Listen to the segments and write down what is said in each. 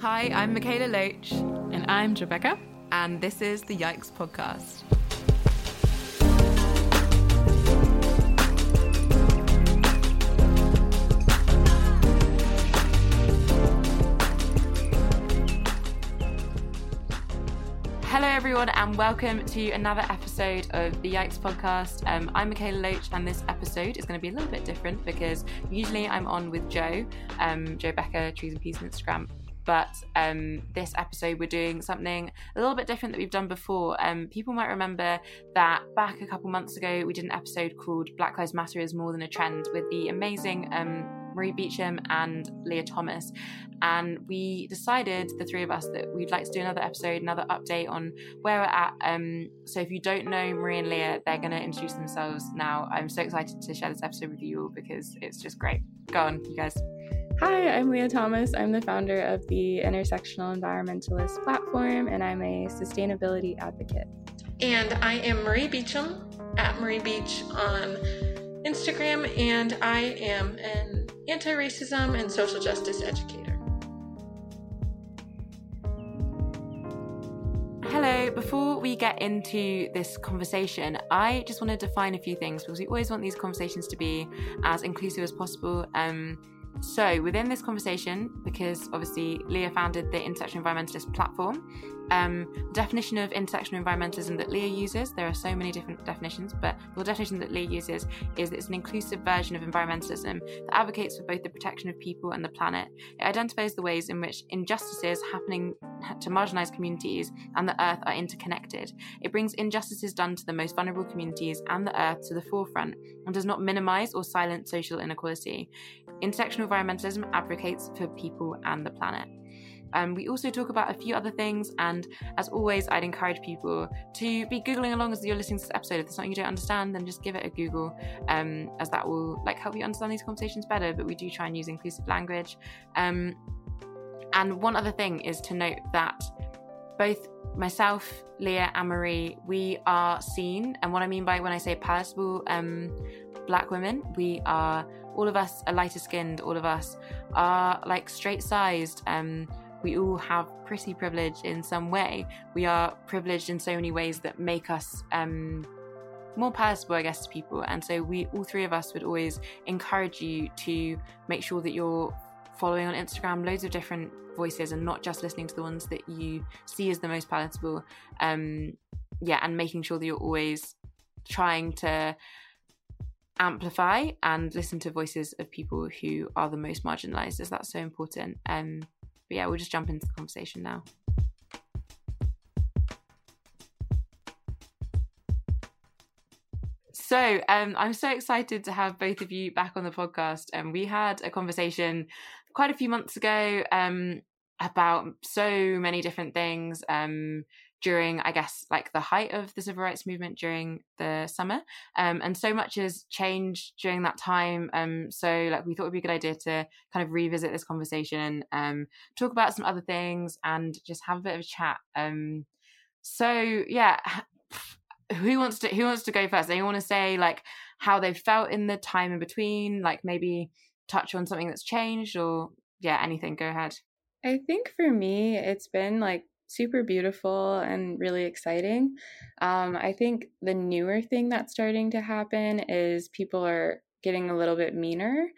Hi, I'm Mikaela Loach. And I'm Rebecca. And this is the Yikes Podcast. Hello, everyone, and welcome to another episode of the Yikes podcast. Um, I'm Mikaela Loach, and this episode is going to be a little bit different because usually I'm on with Joe, um, Joe Becker, Trees and Peace on Instagram. But um, this episode, we're doing something a little bit different that we've done before. Um, people might remember that back a couple months ago, we did an episode called Black Lives Matter is More Than a Trend with the amazing um, Marie Beecham and Leah Thomas. And we decided, the three of us, that we'd like to do another episode, another update on where we're at. Um, so if you don't know Marie and Leah, they're going to introduce themselves now. I'm so excited to share this episode with you all because it's just great. Go on, you guys. Hi, I'm Leah Thomas. I'm the founder of the Intersectional Environmentalist platform, and I'm a sustainability advocate. And I am Marie Beecham at Marie Beech on Instagram, and I am an anti racism and social justice educator. Hello, before we get into this conversation, I just want to define a few things because we always want these conversations to be as inclusive as possible. Um, so, within this conversation, because obviously Leah founded the Intersection Environmentalist platform, um, definition of intersectional environmentalism that Leah uses, there are so many different definitions, but the definition that Leah uses is that it's an inclusive version of environmentalism that advocates for both the protection of people and the planet. It identifies the ways in which injustices happening to marginalised communities and the earth are interconnected. It brings injustices done to the most vulnerable communities and the earth to the forefront and does not minimise or silence social inequality. Intersectional environmentalism advocates for people and the planet. Um, we also talk about a few other things, and as always, I'd encourage people to be googling along as you're listening to this episode. If there's something you don't understand, then just give it a Google, um, as that will like help you understand these conversations better. But we do try and use inclusive language. Um, and one other thing is to note that both myself, Leah, and Marie, we are seen, and what I mean by when I say palatable um, black women, we are all of us are lighter skinned, all of us are like straight sized. Um, we all have pretty privilege in some way. We are privileged in so many ways that make us um, more palatable, I guess, to people. And so we, all three of us, would always encourage you to make sure that you're following on Instagram loads of different voices and not just listening to the ones that you see as the most palatable. Um, yeah, and making sure that you're always trying to amplify and listen to voices of people who are the most marginalized, as that's so important. Um, but yeah, we'll just jump into the conversation now. So um, I'm so excited to have both of you back on the podcast. And um, we had a conversation quite a few months ago um, about so many different things. Um, during, I guess, like the height of the civil rights movement during the summer. Um, and so much has changed during that time. Um, so, like, we thought it would be a good idea to kind of revisit this conversation, um, talk about some other things, and just have a bit of a chat. Um, so, yeah, who wants to who wants to go first? Anyone want to say like how they felt in the time in between? Like maybe touch on something that's changed, or yeah, anything. Go ahead. I think for me, it's been like super beautiful and really exciting. Um, I think the newer thing that's starting to happen is people are getting a little bit meaner.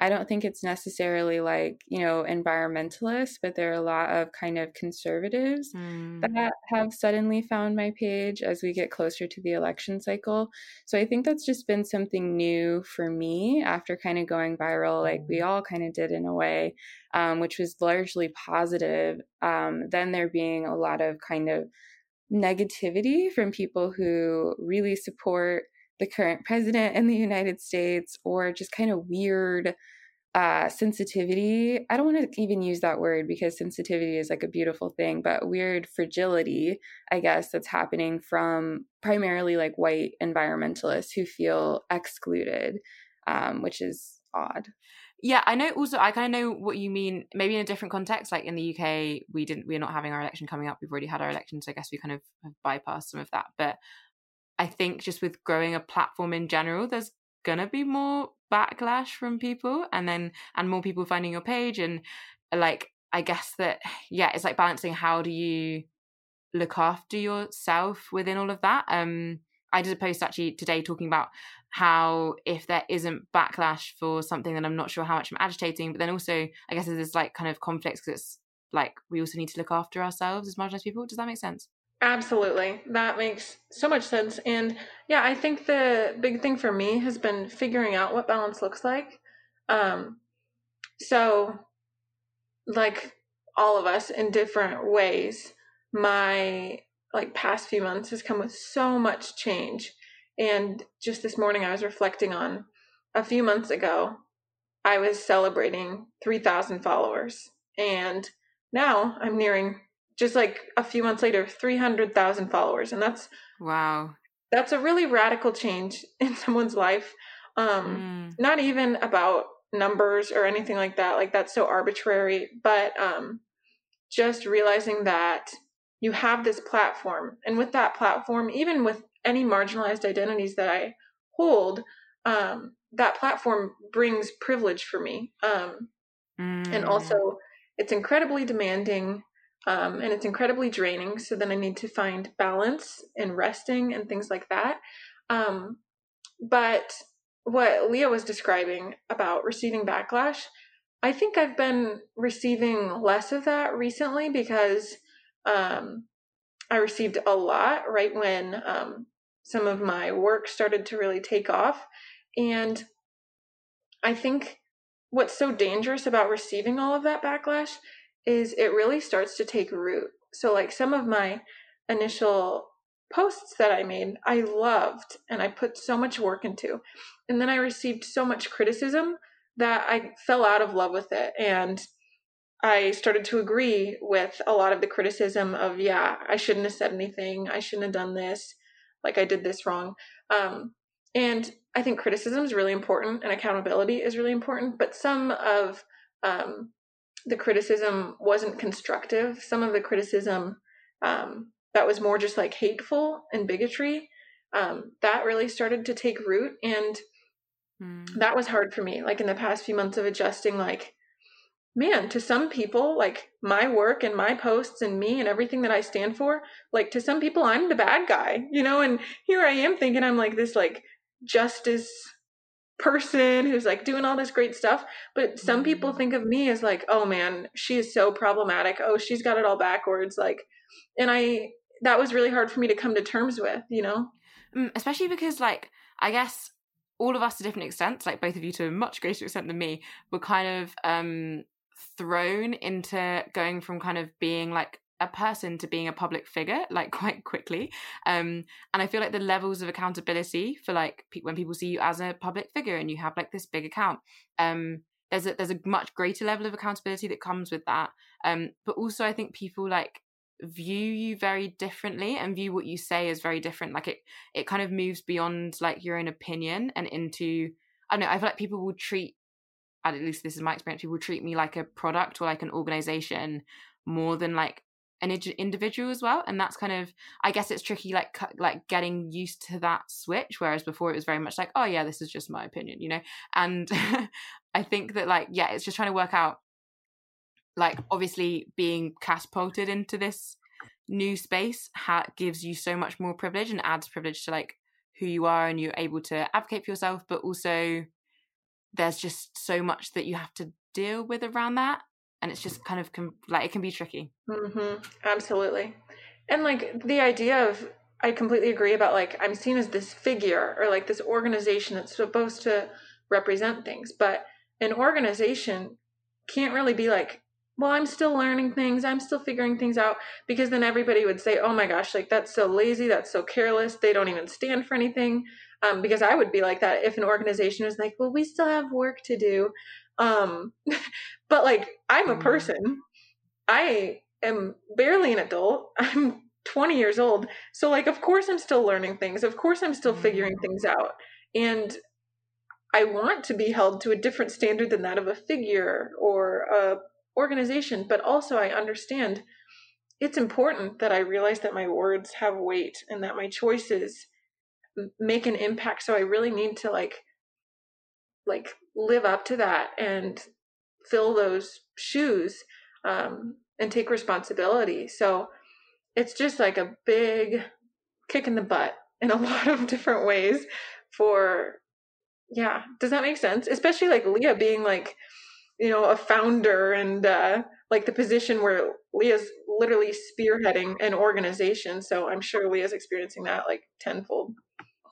I don't think it's necessarily like, you know, environmentalists, but there are a lot of kind of conservatives mm. that have suddenly found my page as we get closer to the election cycle. So I think that's just been something new for me after kind of going viral, like we mm. all kind of did in a way, um, which was largely positive. Um, then there being a lot of kind of negativity from people who really support the current president in the United States or just kind of weird uh, sensitivity. I don't want to even use that word because sensitivity is like a beautiful thing, but weird fragility, I guess, that's happening from primarily like white environmentalists who feel excluded, um, which is odd. Yeah, I know. Also, I kind of know what you mean. Maybe in a different context, like in the UK, we didn't. We're not having our election coming up. We've already had our election, so I guess we kind of have bypassed some of that. But I think just with growing a platform in general, there's gonna be more backlash from people and then and more people finding your page and like I guess that yeah, it's like balancing how do you look after yourself within all of that. Um, I did a post actually today talking about how if there isn't backlash for something, then I'm not sure how much I'm agitating. But then also, I guess there's like kind of conflicts because it's like we also need to look after ourselves as marginalized people. Does that make sense? Absolutely. That makes so much sense. And yeah, I think the big thing for me has been figuring out what balance looks like. Um, so, like all of us in different ways, my like past few months has come with so much change. And just this morning, I was reflecting on a few months ago, I was celebrating 3,000 followers. And now I'm nearing just like a few months later 300,000 followers. And that's wow. That's a really radical change in someone's life. Um, mm. Not even about numbers or anything like that. Like that's so arbitrary. But um, just realizing that you have this platform and with that platform even with any marginalized identities that i hold um, that platform brings privilege for me um, mm. and also it's incredibly demanding um, and it's incredibly draining so then i need to find balance and resting and things like that um, but what leah was describing about receiving backlash i think i've been receiving less of that recently because um, I received a lot right when um, some of my work started to really take off. And I think what's so dangerous about receiving all of that backlash is it really starts to take root. So, like some of my initial posts that I made, I loved and I put so much work into. And then I received so much criticism that I fell out of love with it. And I started to agree with a lot of the criticism of, yeah, I shouldn't have said anything. I shouldn't have done this. Like I did this wrong. Um, and I think criticism is really important and accountability is really important. But some of um, the criticism wasn't constructive. Some of the criticism um, that was more just like hateful and bigotry, um, that really started to take root. And mm. that was hard for me. Like in the past few months of adjusting, like, man, to some people, like my work and my posts and me and everything that I stand for, like to some people, I'm the bad guy, you know? And here I am thinking I'm like this, like, justice person who's like doing all this great stuff. But some people mm-hmm. think of me as like, oh man, she is so problematic. Oh, she's got it all backwards. Like, and I, that was really hard for me to come to terms with, you know? Mm, especially because, like, I guess all of us to different extents, like both of you to a much greater extent than me, were kind of um thrown into going from kind of being like a person to being a public figure like quite quickly. Um and i feel like the levels of accountability for like pe- when people see you as a public figure and you have like this big account um there's a there's a much greater level of accountability that comes with that. Um but also i think people like view you very differently and view what you say as very different. Like it it kind of moves beyond like your own opinion and into i don't know i feel like people will treat at least this is my experience, people treat me like a product or like an organization more than like an individual as well and that's kind of i guess it's tricky like like getting used to that switch whereas before it was very much like oh yeah this is just my opinion you know? And i think that like yeah it's just trying to work out like obviously being catapulted into this new space ha- gives you so much more privilege and adds privilege to like who you are and you're able to advocate for yourself but also there's just so much that you have to deal with around that and it's just kind of com- like it can be tricky mm-hmm. absolutely and like the idea of i completely agree about like i'm seen as this figure or like this organization that's supposed to represent things but an organization can't really be like well i'm still learning things i'm still figuring things out because then everybody would say oh my gosh like that's so lazy that's so careless they don't even stand for anything um, because I would be like that if an organization was like, well, we still have work to do. Um, but like, I'm a mm-hmm. person. I am barely an adult. I'm 20 years old. So, like, of course, I'm still learning things. Of course, I'm still figuring mm-hmm. things out. And I want to be held to a different standard than that of a figure or a organization. But also, I understand it's important that I realize that my words have weight and that my choices make an impact so i really need to like like live up to that and fill those shoes um, and take responsibility. So it's just like a big kick in the butt in a lot of different ways for yeah. Does that make sense? Especially like leah being like you know a founder and uh like the position where leah's literally spearheading an organization. So i'm sure leah's experiencing that like tenfold.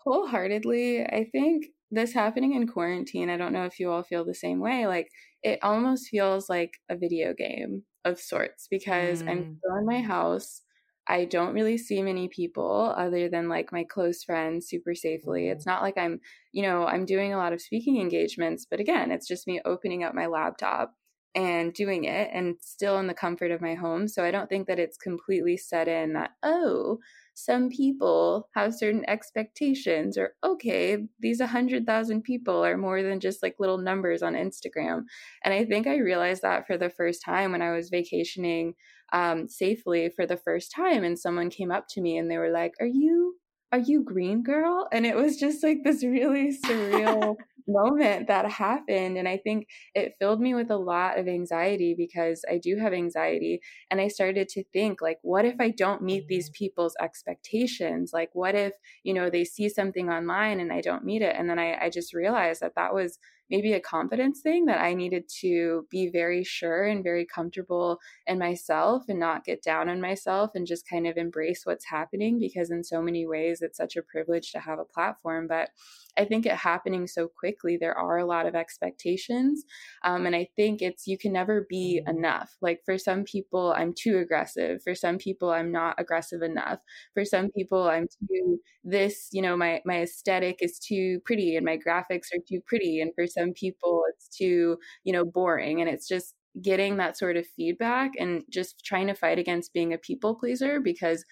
Wholeheartedly. I think this happening in quarantine i don't know if you all feel the same way like it almost feels like a video game of sorts because mm. i'm still in my house I don't really see many people other than like my close friends super safely. It's mm-hmm. not like I'm, you know, I'm doing a lot of speaking engagements, but again, it's just me opening up my laptop and doing it and still in the comfort of my home. So I don't think that it's completely set in that, oh, some people have certain expectations or okay these 100000 people are more than just like little numbers on instagram and i think i realized that for the first time when i was vacationing um, safely for the first time and someone came up to me and they were like are you are you green girl and it was just like this really surreal moment that happened. And I think it filled me with a lot of anxiety because I do have anxiety. And I started to think, like, what if I don't meet these mm-hmm. people's expectations? Like, what if, you know, they see something online and I don't meet it? And then I, I just realized that that was maybe a confidence thing that I needed to be very sure and very comfortable in myself and not get down on myself and just kind of embrace what's happening because in so many ways it's such a privilege to have a platform. But I think it happening so quickly, there are a lot of expectations. Um, and I think it's, you can never be mm-hmm. enough. Like for some people, I'm too aggressive. For some people, I'm not aggressive enough. For some people, I'm too this, you know, my, my aesthetic is too pretty and my graphics are too pretty. And for some people, it's too, you know, boring. And it's just, getting that sort of feedback and just trying to fight against being a people pleaser because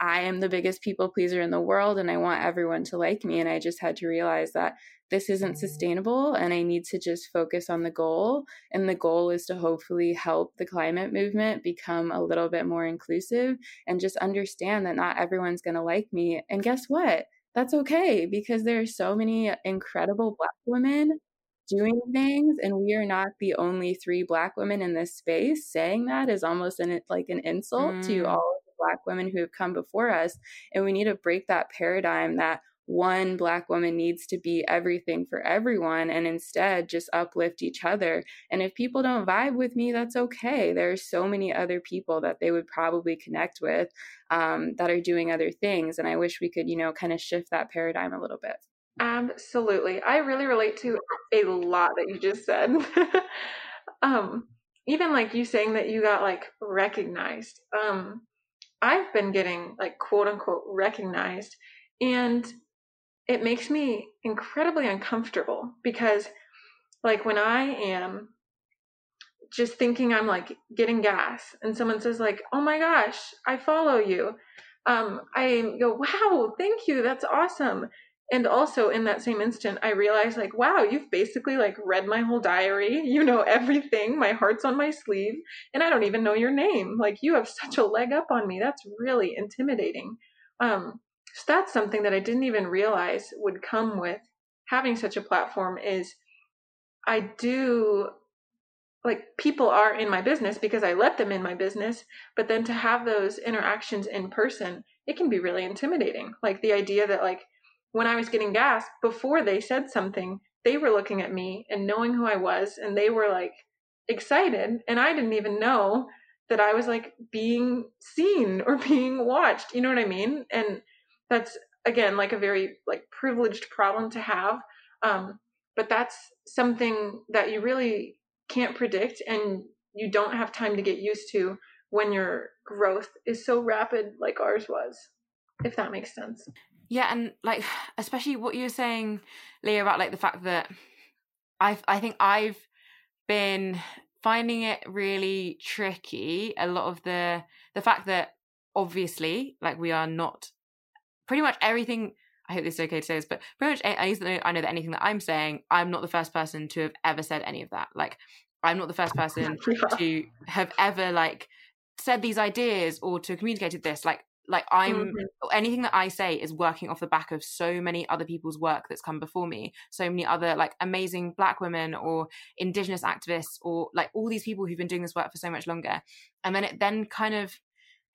I am the biggest people pleaser in the world and I want everyone to like me. And I just had to realize that this isn't sustainable and I need to just focus on the goal. And the goal is to hopefully help the climate movement become a little bit more inclusive and just understand that not everyone's going to like me. And guess what? That's okay because there are so many incredible Black women doing things and we are not the only three black women in this space saying that is almost an like an insult mm. to all Black women who have come before us. And we need to break that paradigm that one Black woman needs to be everything for everyone and instead just uplift each other. And if people don't vibe with me, that's okay. There are so many other people that they would probably connect with um, that are doing other things. And I wish we could, you know, kind of shift that paradigm a little bit. Absolutely. I really relate to a lot that you just said. um, even like you saying that you got like recognized. Um, I've been getting like quote unquote recognized and it makes me incredibly uncomfortable because like when I am just thinking I'm like getting gas and someone says like, "Oh my gosh, I follow you." Um I go, "Wow, thank you. That's awesome." And also in that same instant i realized like wow you've basically like read my whole diary. You know everything. My heart's on my sleeve. And i don't even know your name. Like you have such a leg up on me. That's really intimidating. Um so that's something that i didn't even realize would come with having such a platform is i do like people are in my business because i let them in my business. But then to have those interactions in person it can be really intimidating. Like the idea that like when I was getting gas, before they said something, they were looking at me and knowing who I was, and they were like excited. And I didn't even know that I was like being seen or being watched. You know what I mean? And that's again like a very like privileged problem to have. Um, but that's something that you really can't predict and you don't have time to get used to when your growth is so rapid like ours was if that makes sense yeah, and like especially what you were saying, Leah, about like the fact that I I think I've been finding it really tricky. A lot of the the fact that obviously like we are not pretty much everything I hope this is okay to say this, but pretty much I, know, I know that anything that I'm saying, I'm not the first person to have ever said any of that. Like, I'm not the first person to have ever like said these ideas or to have communicated this. Like, like i'm mm-hmm. anything that i say is working off the back of so many other people's work that's come before me so many other like amazing black women or indigenous activists or like all these people who've been doing this work for so much longer and then it then kind of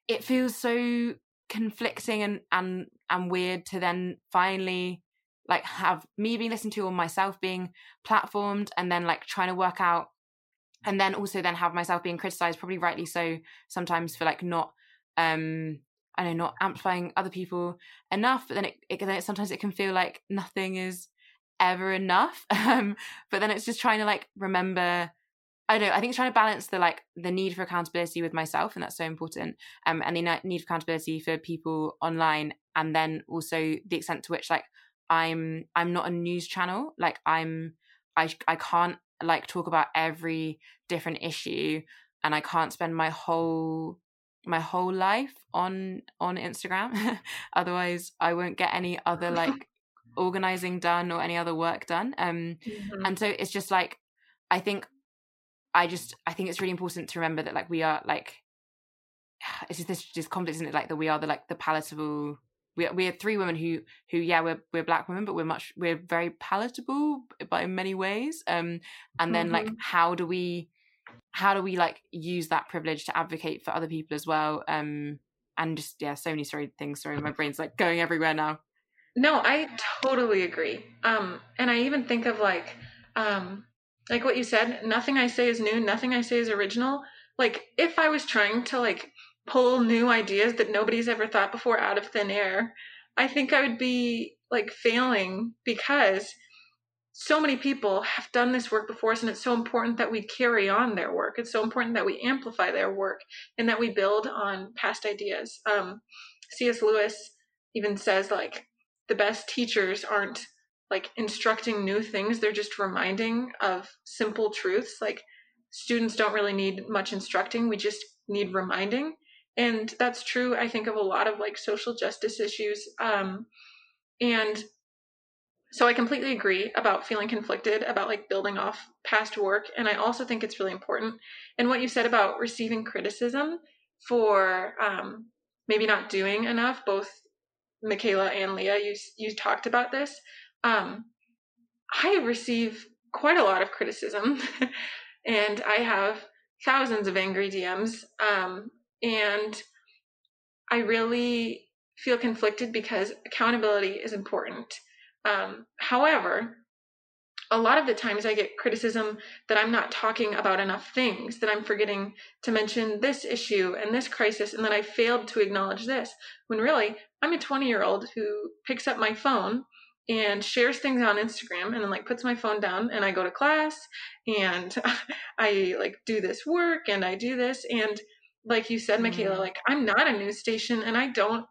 it feels so conflicting and and and weird to then finally like have me being listened to or myself being platformed and then like trying to work out and then also then have myself being criticized probably rightly so sometimes for like not um I know not amplifying other people enough but then it, it then it, sometimes it can feel like nothing is ever enough um but then it's just trying to like remember I don't know. I think it's trying to balance the like the need for accountability with myself, and that's so important. Um, and the need for accountability for people online, and then also the extent to which like I'm I'm not a news channel. Like I'm I I can't like talk about every different issue, and I can't spend my whole my whole life on on Instagram. Otherwise, I won't get any other like organizing done or any other work done. Um, mm-hmm. and so it's just like I think I just I think it's really important to remember that like we are like it's just this just conflict, isn't it? Like that we are the like the palatable. We are, we are three women who who yeah we're we're black women, but we're much we're very palatable, but in many ways. Um, and then mm-hmm. like how do we how do we like use that privilege to advocate for other people as well? Um, and just yeah, so many sorry things. Sorry, my brain's like going everywhere now. No, I totally agree. Um, and I even think of like um like what you said, nothing I say is new, nothing I say is original. Like if I was trying to like pull new ideas that nobody's ever thought before out of thin air, I think I would be like failing because so many people have done this work before us and it's so important that we carry on their work. It's so important that we amplify their work and that we build on past ideas. Um, cs lewis even says like the best teachers aren't like instructing new things. They're just reminding of simple truths. Like students don't really need much instructing. We just need reminding. And that's true i think of a lot of like social justice issues. Um and so i completely agree about feeling conflicted about like building off past work and i also think it's really important and what you said about receiving criticism for um maybe not doing enough both Mikaela and leah you you talked about this um, I receive quite a lot of criticism, and I have thousands of angry DMs. Um, and I really feel conflicted because accountability is important. Um, however, a lot of the times I get criticism that I'm not talking about enough things, that I'm forgetting to mention this issue and this crisis, and that I failed to acknowledge this. When really, I'm a 20 year old who picks up my phone and shares things on Instagram and then like puts my phone down and I go to class and I like do this work and I do this and like you said Mikaela mm. like I'm not a news station and I don't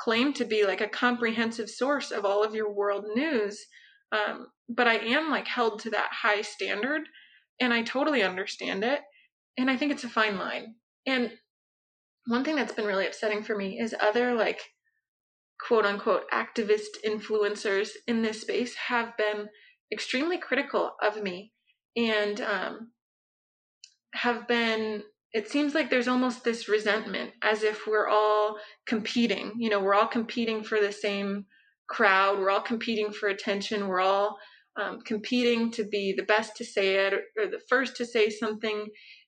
claim to be like a comprehensive source of all of your world news um, but I am like held to that high standard and I totally understand it and I think it's a fine line. And one thing that's been really upsetting for me is other like quote unquote activist influencers in this space have been extremely critical of me and um, have been it seems like there's almost this resentment as if we're all competing you know we're all competing for the same crowd we're all competing for attention we're all um, competing to be the best to say it or, or, the first to say something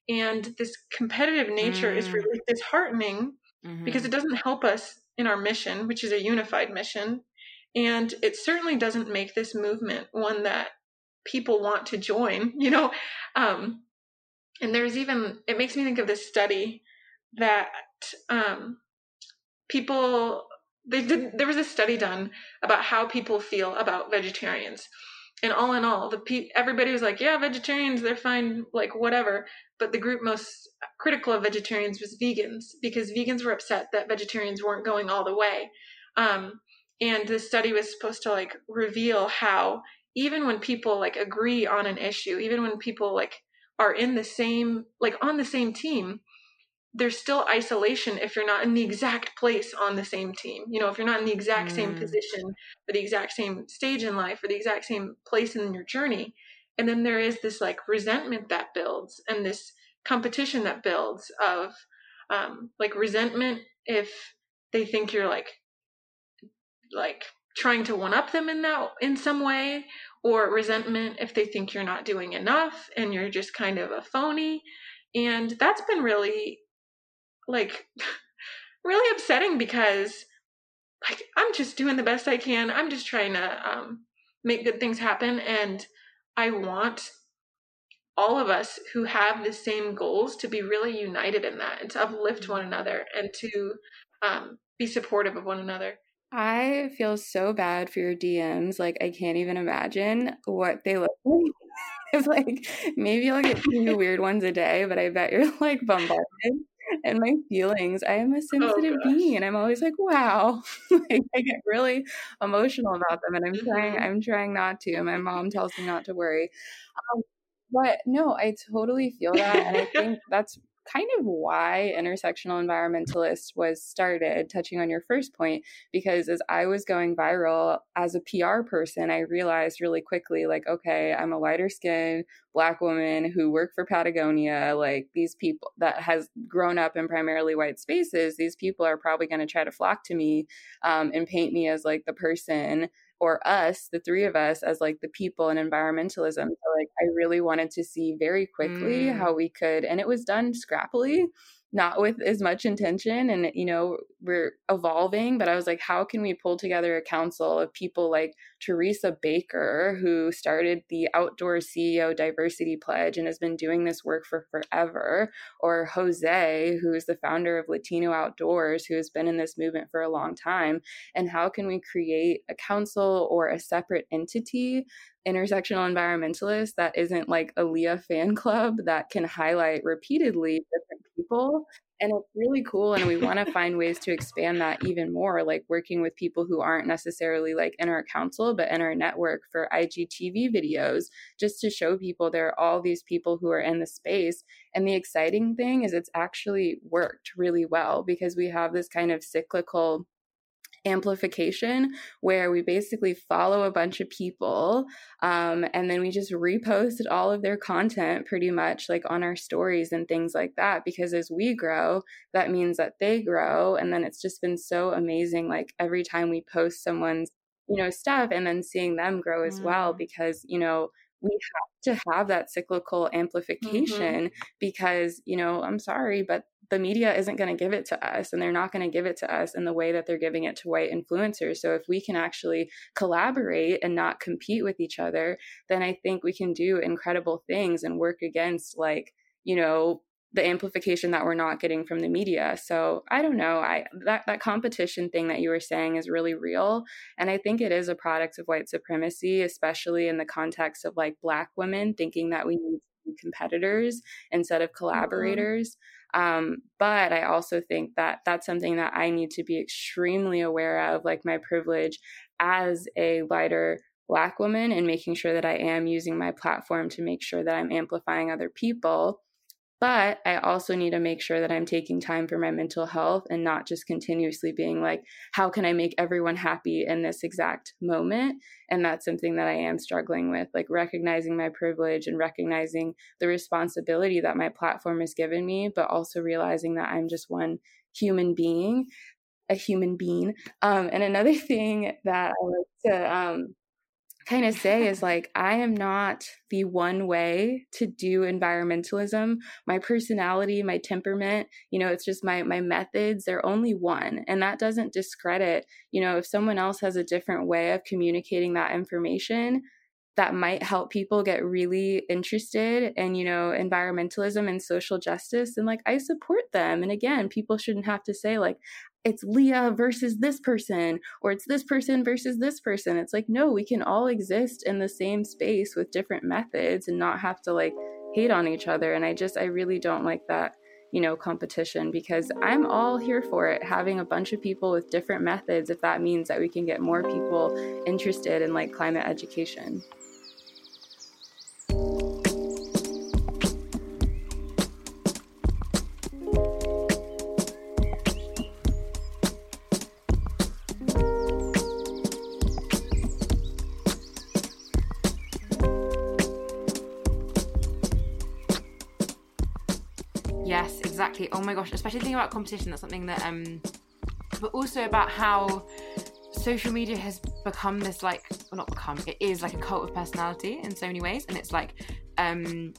and this competitive nature mm. is really disheartening mm-hmm. because it doesn't help us in our mission, which is a unified mission. And it certainly doesn't make this movement one that people want to join, you know. Um, and there's even, it makes me think of this study that um, people, they did, there was a study done about how people feel about vegetarians and all in all, the pe- everybody was like, "Yeah, vegetarians, they're fine, like whatever." But the group most critical of vegetarians was vegans because vegans were upset that vegetarians weren't going all the way. Um, and the study was supposed to like reveal how even when people like agree on an issue, even when people like are in the same like on the same team, there's still isolation if you're not in the exact place on the same team. You know, if you're not in the exact mm. same position or the exact same stage in life or the exact same place in your journey. And then there is this like resentment that builds and this competition that builds of um, like resentment if they think you're like like trying to one up them in that in some way or resentment if they think you're not doing enough and you're just kind of a phony and that's been really like really upsetting because like I'm just doing the best I can. I'm just trying to um, make good things happen and I want all of us who have the same goals to be really united in that and to uplift one another and to um, be supportive of one another. I feel so bad for your DMs. Like, I can't even imagine what they look like. it's like maybe I'll get two weird ones a day, but I bet you're like bombarded. And my feelings, I am a oh, sensitive oh, being, I'm always like, wow. like, I get really emotional about them, and I'm trying. Mm-hmm. I'm trying not to. My mom tells me not to worry. Um, but no, I totally feel that. And I think that's kind of why intersectional environmentalist was started touching on your first point because as i was going viral as a pr person i realized really quickly like okay i'm a lighter skinned black woman who work for patagonia like these people that has grown up in primarily white spaces these people are probably going to try to flock to me um, and paint me as like the person or us, the three of us, as like the people in environmentalism. So, like, I really wanted to see very quickly mm. how we could, and it was done scrappily not with as much intention and you know we're evolving but i was like how can we pull together a council of people like teresa baker who started the outdoor ceo diversity pledge and has been doing this work for forever or jose who's the founder of latino outdoors who has been in this movement for a long time and how can we create a council or a separate entity intersectional environmentalist that isn't like a Leah fan club that can highlight repeatedly different people. And it's really cool. And we want to find ways to expand that even more, like working with people who aren't necessarily like in our council, but in our network for IGTV videos, just to show people there are all these people who are in the space. And the exciting thing is it's actually worked really well because we have this kind of cyclical amplification where we basically follow a bunch of people um, and then we just repost all of their content pretty much like on our stories and things like that because as we grow that means that they grow and then it's just been so amazing like every time we post someone's you know stuff and then seeing them grow as mm. well because you know we have to have that cyclical mm-hmm. amplification mm-hmm. because you know i'm sorry but the media isn't going to give it to us and they're not going to give it to us in the way that they're giving it to white influencers. So if we can actually collaborate and not compete with each other, then I think we can do incredible things and work against like, you know, the amplification that we're not getting from the media. So I don't know. I that that competition thing that you were saying is really real, and I think it is a product of white supremacy, especially in the context of like Black women thinking that we need competitors instead of mm-hmm. collaborators. Mm-hmm. Um, but I also think that that's something that I need to be extremely aware of, like my privilege as a lighter Black woman, and making sure that I am using my platform to make sure that I'm amplifying other people but I also need to make sure that I'm taking time for my mental health and not just continuously being like, how can I make everyone happy in this exact moment? And that's something that I am struggling with, like recognizing my privilege and recognizing the responsibility that my platform has given me, but also realizing that I'm just one human being, a human being. Um, and another thing that I like to um, kind of say is like I am not the one way to do environmentalism. My personality, my temperament, you know, it's just my my methods, they're only one. And that doesn't discredit, you know, if someone else has a different way of communicating that information, that might help people get really interested in you know environmentalism and social justice and like i support them and again people shouldn't have to say like it's Leah versus this person, or it's this person versus this person. It's like, no, we can all exist in the same space with different methods and not have to like hate on each other. And I just, I really don't like that, you know, competition because I'm all here for it. Having a bunch of people with different methods, if that means that we can get more people interested in like climate education. Oh my gosh, especially thinking about competition. That's something that um but also about how social media has become this like well not become it is like a cult of personality in so many ways and it's like um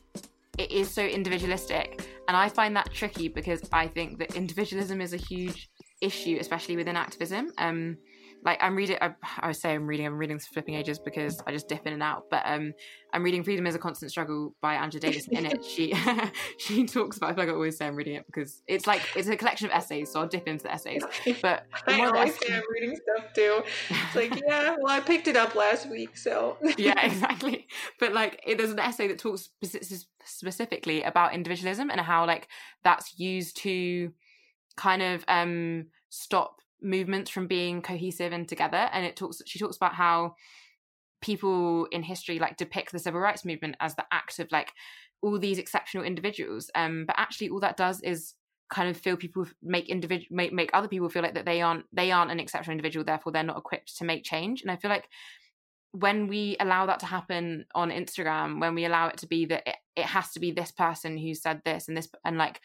it is so individualistic and i find that tricky because i think that individualism is a huge issue especially within activism um like I'm reading. I, I say I'm reading. I'm reading flipping ages because I just dip in and out. But um, I'm reading "Freedom Is a Constant Struggle" by Angela Davis. in it, she she talks about. I feel like I always say I'm reading it because it's like it's a collection of essays. So I'll dip into the essays. But I always say I'm reading stuff too. It's like yeah, well I picked it up last week, so yeah, exactly. But like, it, there's an essay that talks specifically about individualism and how like that's used to kind of um stop movements from being cohesive and together and it talks she talks about how people in history like depict the civil rights movement as the act of like all these exceptional individuals um but actually all that does is kind of feel people make individual make, make other people feel like that they aren't they aren't an exceptional individual therefore they're not equipped to make change and i feel like when we allow that to happen on instagram when we allow it to be that it, it has to be this person who said this and this and like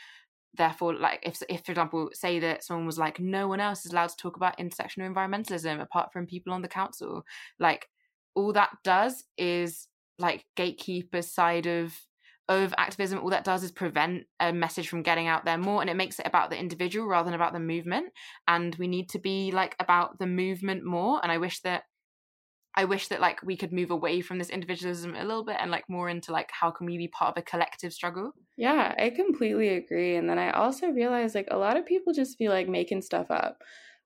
therefore like if if for example say that someone was like no one else is allowed to talk about intersectional environmentalism apart from people on the council like all that does is like gatekeeper's side of of activism all that does is prevent a message from getting out there more and it makes it about the individual rather than about the movement and we need to be like about the movement more and i wish that I wish that like we could move away from this individualism a little bit and like more into like how can we be part of a collective struggle? Yeah, I completely agree. And then I also realize like a lot of people just feel like making stuff up.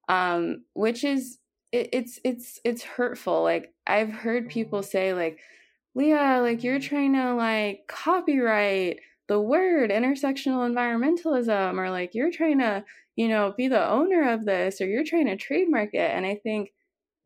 Um, which is it, it's it's it's hurtful. Like I've heard people say like, Leah, like you're trying to like copyright the word intersectional environmentalism or like you're trying to, you know, be the owner of this or you're trying to trademark it. And I think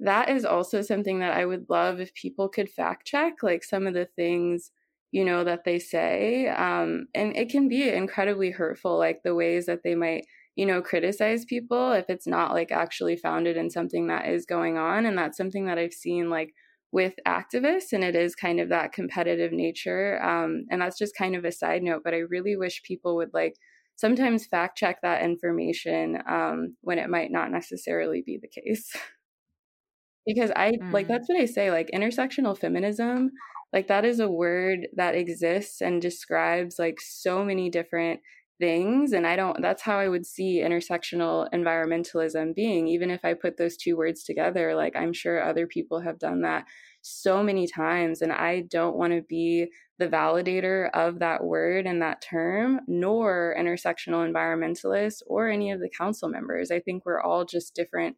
that is also something that I would love if people could fact check, like some of the things, you know, that they say. Um, and it can be incredibly hurtful, like the ways that they might, you know, criticize people if it's not like actually founded in something that is going on. And that's something that I've seen like with activists, and it is kind of that competitive nature. Um, and that's just kind of a side note, but I really wish people would like sometimes fact check that information um, when it might not necessarily be the case. because I mm. like that's what I say like intersectional feminism like that is a word that exists and describes like so many different things and I don't that's how I would see intersectional environmentalism being even if I put those two words together like I'm sure other people have done that so many times and I don't want to be the validator of that word and that term nor intersectional environmentalists or any of the council members I think we're all just different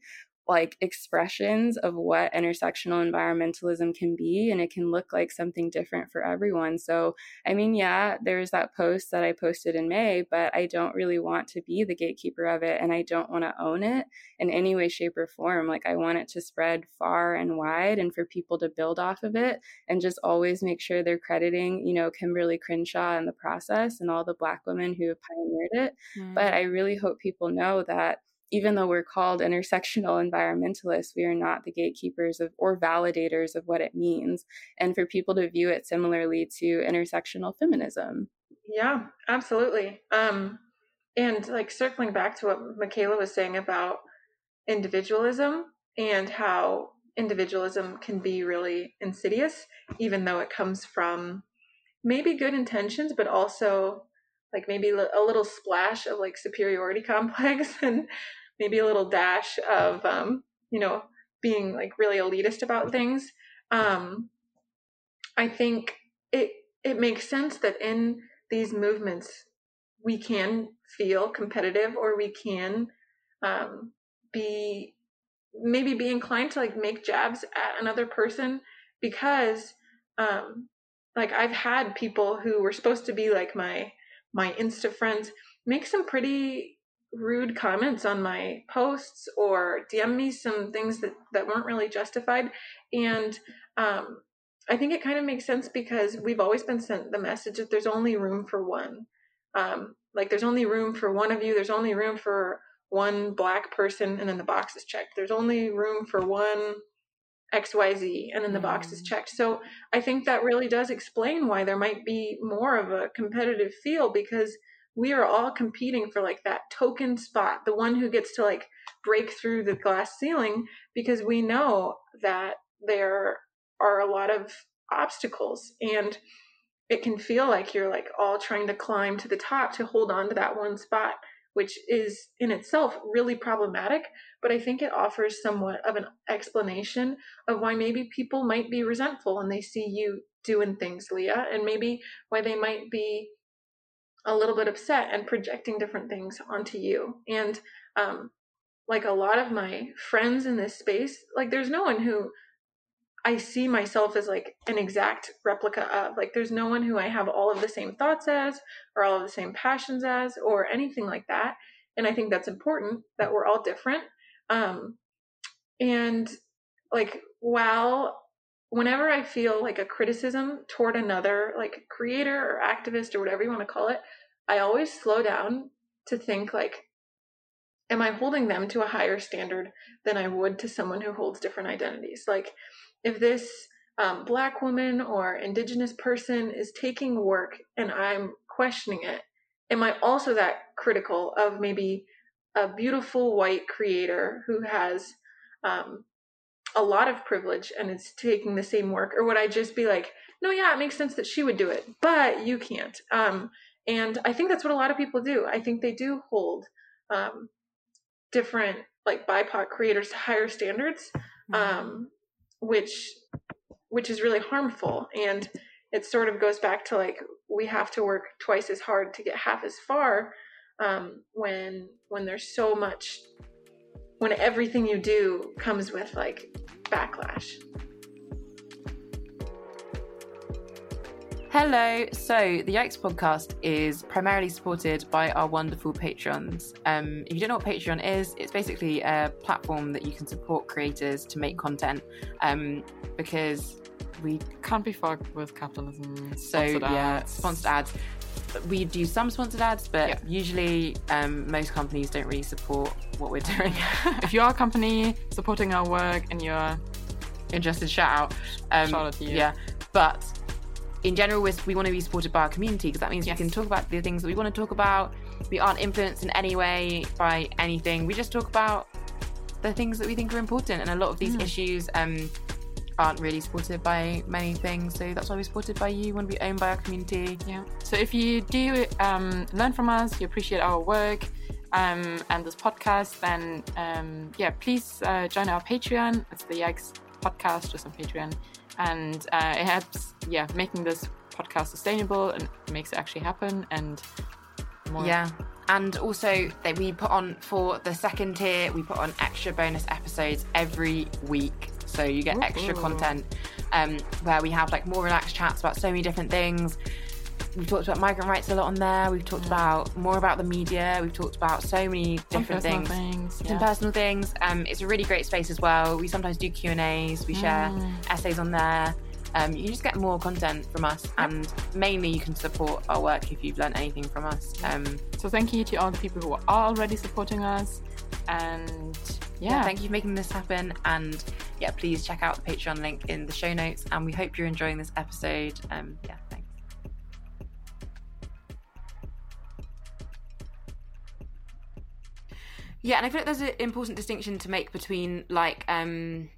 like expressions of what intersectional environmentalism can be and it can look like something different for everyone. So i mean yeah there's that post that i posted in may but i don't really want to be the gatekeeper of it and i don't want to own it in any way shape or form. Like i want it to spread far and wide and for people to build off of it and just always make sure they're crediting you know Kimberlé crenshaw in the process and all the black women who have pioneered it. Mm. but i really hope people know that even though we're called intersectional environmentalists, we are not the gatekeepers of or validators of what it means. And for people to view it similarly to intersectional feminism. Yeah, absolutely. Um, and like circling back to what Mikaela was saying about individualism and how individualism can be really insidious, even though it comes from maybe good intentions, but also like maybe a little splash of like superiority complex and maybe a little dash of um, you know being like really elitist about things. Um, i think it it makes sense that in these movements we can feel competitive or we can um, be maybe be inclined to like make jabs at another person because um, like i've had people who were supposed to be like my my Insta friends make some pretty rude comments on my posts or DM me some things that, that weren't really justified. And um, I think it kind of makes sense because we've always been sent the message that there's only room for one. Um, like there's only room for one of you, there's only room for one black person, and then the box is checked. There's only room for one XYZ, and then the box is mm. checked. So I think that really does explain why there might be more of a competitive feel because we are all competing for like that token spot, the one who gets to like break through the glass ceiling because we know that there are a lot of obstacles and it can feel like you're like all trying to climb to the top to hold on to that one spot which is in itself really problematic but i think it offers somewhat of an explanation of why maybe people might be resentful when they see you doing things leah and maybe why they might be a little bit upset and projecting different things onto you. And um like a lot of my friends in this space like there's no one who I see myself as like an exact replica of. Like there's no one who I have all of the same thoughts as or all of the same passions as or anything like that. And I think that's important that we're all different. Um and like while whenever I feel like a criticism toward another like creator or activist or whatever you want to call it, I always slow down to think like am I holding them to a higher standard than I would to someone who holds different identities? Like if this um, black woman or indigenous person is taking work and I'm questioning it, am I also that critical of maybe a beautiful white creator who has um, a lot of privilege and is taking the same work? Or would I just be like, no, yeah, it makes sense that she would do it, but you can't? Um, and I think that's what a lot of people do. I think they do hold um, different like BIPOC creators to higher standards. Mm-hmm. Which which is really harmful. And it sort of goes back to like we have to work twice as hard to get half as far um, when when there's so much when everything you do comes with like backlash Hello. So, the Yikes podcast is primarily supported by our wonderful patrons. Um, if you don't know what Patreon is, it's basically a platform that you can support creators to make content um, because we can't be fucked with capitalism. So, yeah, ads. sponsored ads. We do some sponsored ads, but yeah. usually um, most companies don't really support what we're doing. if you are a company supporting our work and you're interested, shout out. Um, shout out to you. Yeah. But in general, we want to be supported by our community because that means yes. we can talk about the things that we want to talk about. We aren't influenced in any way by anything. We just talk about the things that we think are important. And a lot of these mm. issues um, aren't really supported by many things. So that's why we're supported by you. We want to be owned by our community. Yeah. So if you do um, learn from us, you appreciate our work, um, and this podcast, then um, yeah, please uh, join our Patreon. It's the Yikes podcast just on Patreon and uh, it helps yeah making this podcast sustainable and makes it actually happen and more. Yeah. And also that we put on for the second tier we put on extra bonus episodes every week. So you get extra content um, where we have like more relaxed chats about so many different things we've talked about migrant rights a lot on there. We've talked about more about the media. We've talked about so many different things, things yeah. personal things. Um, it's a really great space as well. We sometimes do Q and A's. We share mm. essays on there. Um, you just get more content from us, and mainly you can support our work if you've learned anything from us. Um, so thank you to all the people who are already supporting us, and yeah. yeah. thank you for making this happen. And yeah, please check out the Patreon link in the show notes. And we hope you're enjoying this episode. Um, yeah. Yeah, and I feel like there's an important distinction to make between like um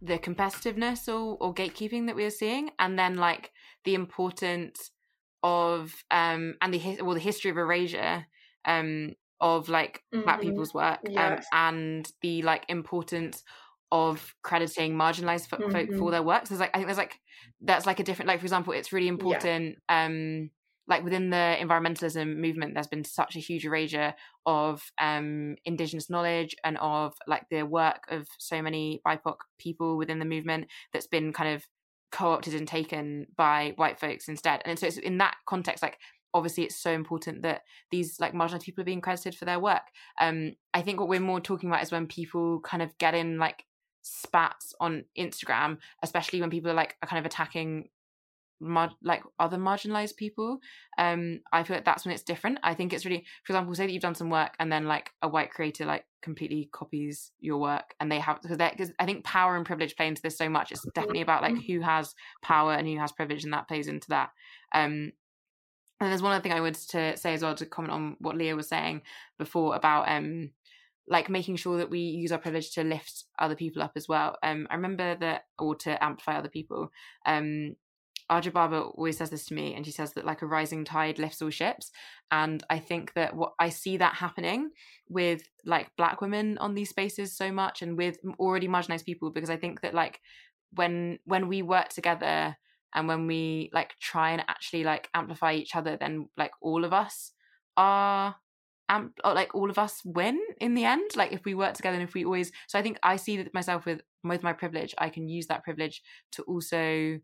the competitiveness or, or gatekeeping that we are seeing, and then like the importance of um and the well the history of erasure um of like mm-hmm. black people's work um, yes. um and the like importance of crediting marginalized folk mm-hmm. for their works. There's like I think there's like that's like a different like for example, it's really important yeah. um like within the environmentalism movement there's been such a huge erasure of um, indigenous knowledge and of like the work of so many bipoc people within the movement that's been kind of co-opted and taken by white folks instead. And so it's in that context like obviously it's so important that these like marginalized people are being credited for their work. Um i think what we're more talking about is when people kind of get in like spats on instagram especially when people are like are kind of attacking mar- like other marginalized people um i feel like that's when it's different i think it's really for example say that you've done some work and then like a white creator like completely copies your work and they have because i think power and privilege play into this so much it's definitely about like who has power and who has privilege and that plays into that um and there's one other thing I wanted to say as well to comment on what Leah was saying before about um like making sure that we use our privilege to lift other people up as well. Um, I remember that, or to amplify other people. Um, Aja Barber always says this to me, and she says that like a rising tide lifts all ships. And I think that what I see that happening with like black women on these spaces so much, and with already marginalized people, because I think that like when when we work together and when we like try and actually like amplify each other, then like all of us are amp like all of us win in the end like if we work together and if we always so i think i see that myself with with my privilege i can use that privilege to also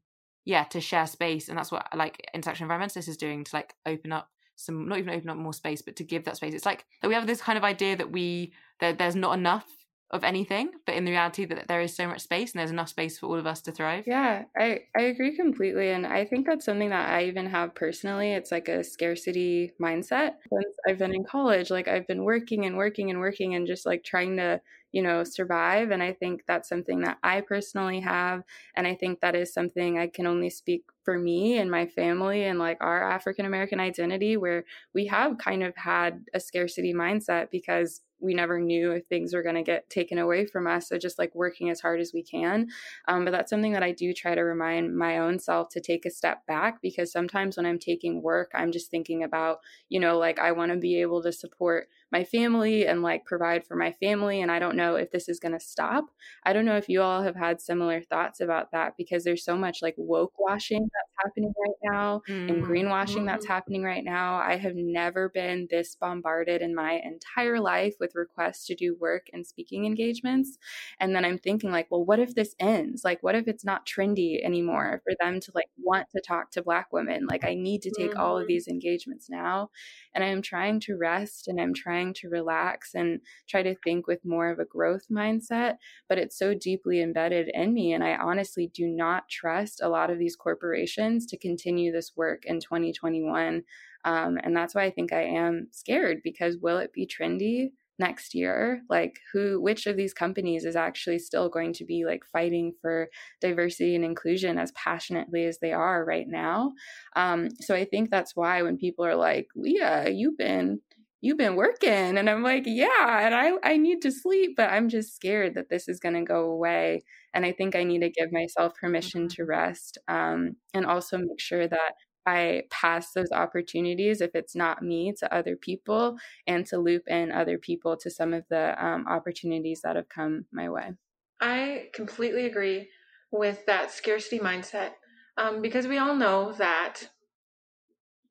yeah to share space and that's what like Intersectional Environmentalist is doing to like open up some not even open up more space but to give that space. It's like we have this kind of idea that we that there's not enough of anything but in the reality that there is so much space and there's enough space for all of us to thrive. Yeah i i agree completely and i think that's something that i even have personally. It's like a scarcity mindset. Since i've been in college like i've been working and working and working and just like trying to you know survive and i think that's something that i personally have and i think that is something i can only speak for me and my family and like our african american identity where we have kind of had a scarcity mindset because we never knew if things were going to get taken away from us. So just like working as hard as we can. Um, but that's something that I do try to remind my own self to take a step back because sometimes when I'm taking work, I'm just thinking about, you know, like I want to be able to support my family and like provide for my family. And I don't know if this is going to stop. I don't know if you all have had similar thoughts about that because there's so much like woke washing that's happening right now mm-hmm. and greenwashing that's mm-hmm. happening right now. I have never been this bombarded in my entire life with requests to do work and speaking engagements. And then I'm thinking, like, well, what if this ends? Like, what if it's not trendy anymore for them to like want to talk to Black women? Like, I need to take mm-hmm. all of mm-hmm. these engagements now. And I'm trying to rest and I'm trying to relax and try to think with more of a growth mindset. But it's so deeply embedded in me. And I honestly do not trust a lot of these corporations to continue this work in 2021. Um, and that's why I think I am scared because will it be trendy? next year like who which of these companies is actually still going to be like fighting for diversity and inclusion as passionately as they are right now um so i think that's why when people are like leah you've been you've been working and i'm like yeah and i i need to sleep but i'm just scared that this is going to go away and i think i need to give myself permission mm-hmm. to rest um, and also make sure that I pass those opportunities, if it's not me, to other people and to loop in other people to some of the um, opportunities that have come my way. I completely agree with that scarcity mindset um, because we all know that